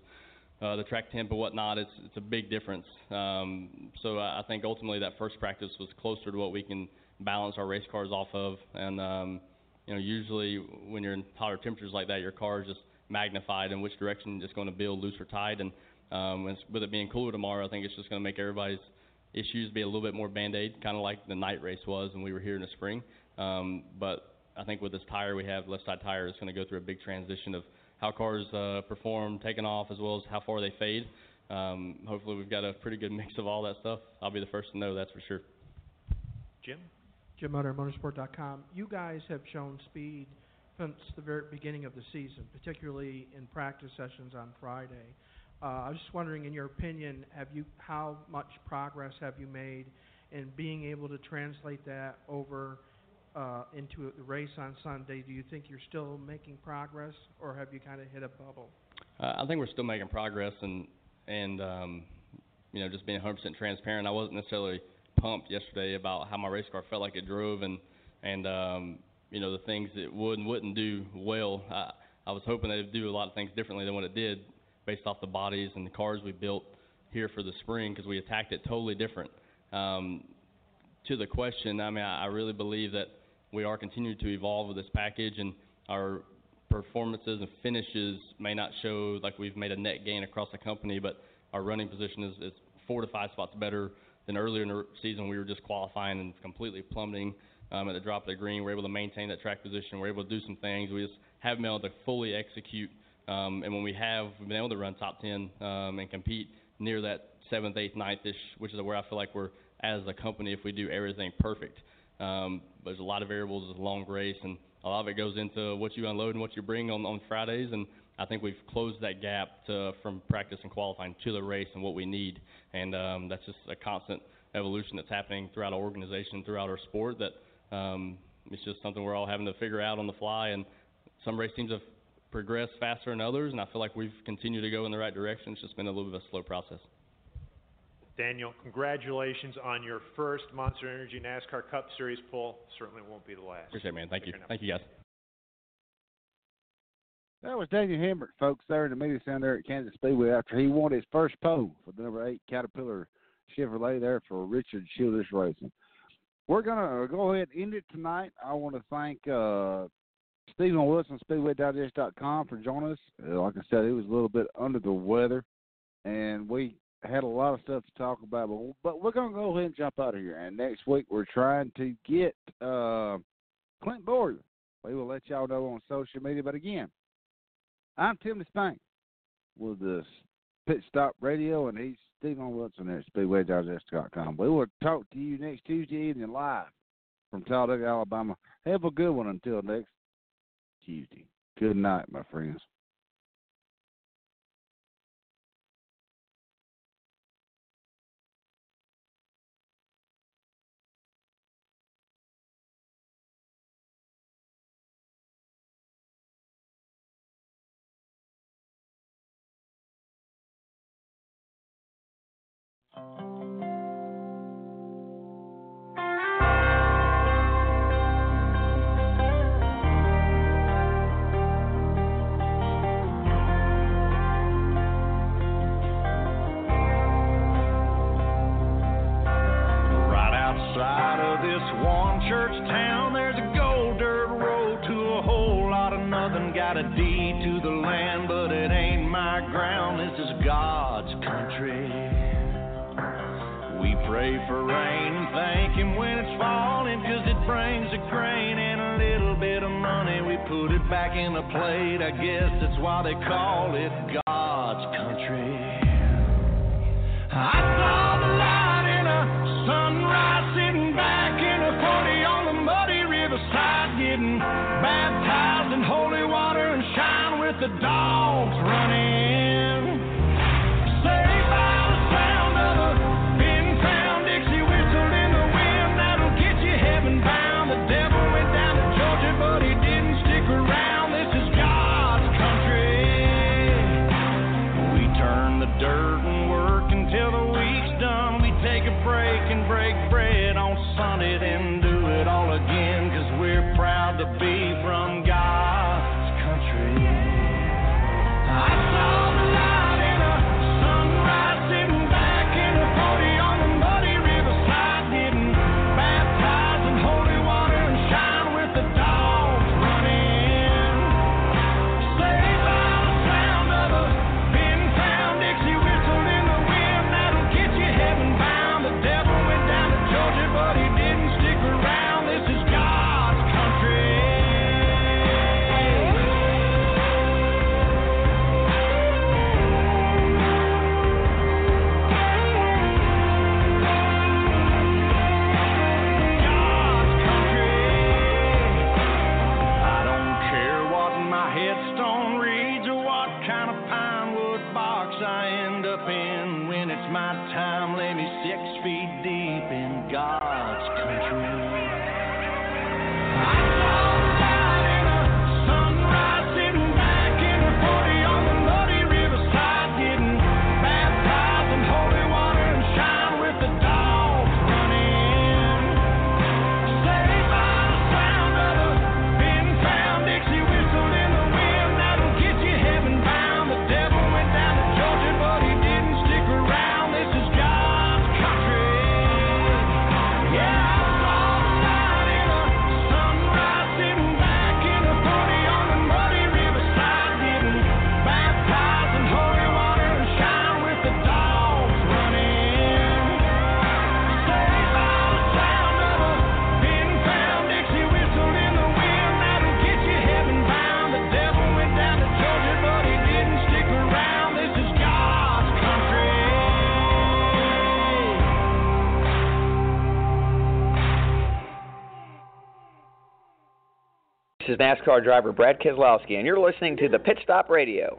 uh, the track temp and whatnot, it's it's a big difference. Um, so I, think ultimately that first practice was closer to what we can balance our race cars off of. And um, you know, usually when you're in hotter temperatures like that, your car is just magnified in which direction it's going to build loose or tight. And um, with with it being cooler tomorrow, I think it's just going to make everybody's issues be a little bit more band-aid, kind of like the night race was when we were here in the spring. Um, but I think with this tire we have, left side tire, it's going to go through a big transition of how cars uh, perform, taking off, as well as how far they fade. Um, hopefully, we've got a pretty good mix of all that stuff. I'll be the first to know, that's for sure. Jim? Jim Utter, Motorsport.com. You guys have shown speed since the very beginning of the season, particularly in practice sessions on Friday. Uh, I was just wondering, in your opinion, have you how much progress have you made in being able to translate that over uh, into the race on Sunday? Do you think you're still making progress, or have you kind of hit a bubble? Uh, I think we're still making progress, and and um, you know, just being 100% transparent. I wasn't necessarily pumped yesterday about how my race car felt like it drove, and and um, you know the things it would and wouldn't do well. I, I was hoping it'd do a lot of things differently than what it did, based off the bodies and the cars we built here for the spring, because we attacked it totally different. Um, to the question, I mean, I, I really believe that we are continuing to evolve with this package, and our performances and finishes may not show like we've made a net gain across the company, but our running position is, is four to five spots better than earlier in the season. We were just qualifying and completely plummeting um, at the drop of the green. We're able to maintain that track position. We're able to do some things. We just haven't been able to fully execute. Um, and when we have, we've been able to run top 10 um, and compete near that seventh, eighth, ninth ish, which is where I feel like we're as a company if we do everything perfect. Um, there's a lot of variables. It's a long race, and a lot of it goes into what you unload and what you bring on on Fridays. And I think we've closed that gap to, from practice and qualifying to the race and what we need. And um, that's just a constant evolution that's happening throughout our organization, throughout our sport. That um, it's just something we're all having to figure out on the fly. And some race teams have progressed faster than others, and I feel like we've continued to go in the right direction. It's just been a little bit of a slow process. Daniel, congratulations on your first Monster Energy NASCAR Cup Series pull. Certainly won't be the last. Appreciate it, man. Thank Take you. Thank you, guys. That was Daniel Hemric, folks, there in the media center there at Kansas Speedway after he won his first pole for the number eight Caterpillar Chevrolet there for Richard Childress Racing. We're gonna go ahead and end it tonight. I want to thank uh, Stephen Wilson, SpeedwayDigest.com, for joining us. Uh, like I said, he was a little bit under the weather, and we had a lot of stuff to talk about. But, but we're gonna go ahead and jump out of here. And next week we're trying to get uh, Clint Bowyer. We will let y'all know on social media. But again, I'm Tim Disspain with the Pit Stop Radio, and he's Stephen Wilson at SpeedwayDigest.com. We will talk to you next Tuesday evening live from Talladega, Alabama. Have a good one until next Tuesday. Good night, my friends. Church town. There's a gold dirt road to a whole lot of nothing. Got a deed to the land, but it ain't my ground. This is God's country. We pray for rain and thank Him when it's falling, 'cause it brings a grain and a little bit of money. We put it back in the plate. I guess that's why they call it God's country. I saw NASCAR driver Brad Keselowski, and you're listening to the Pit Stop Radio.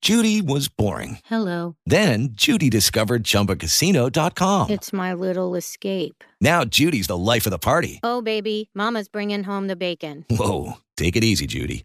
Judy was boring. Hello. Then Judy discovered ChumbaCasino.com. It's my little escape. Now Judy's the life of the party. Oh, baby, Mama's bringing home the bacon. Whoa, take it easy, Judy.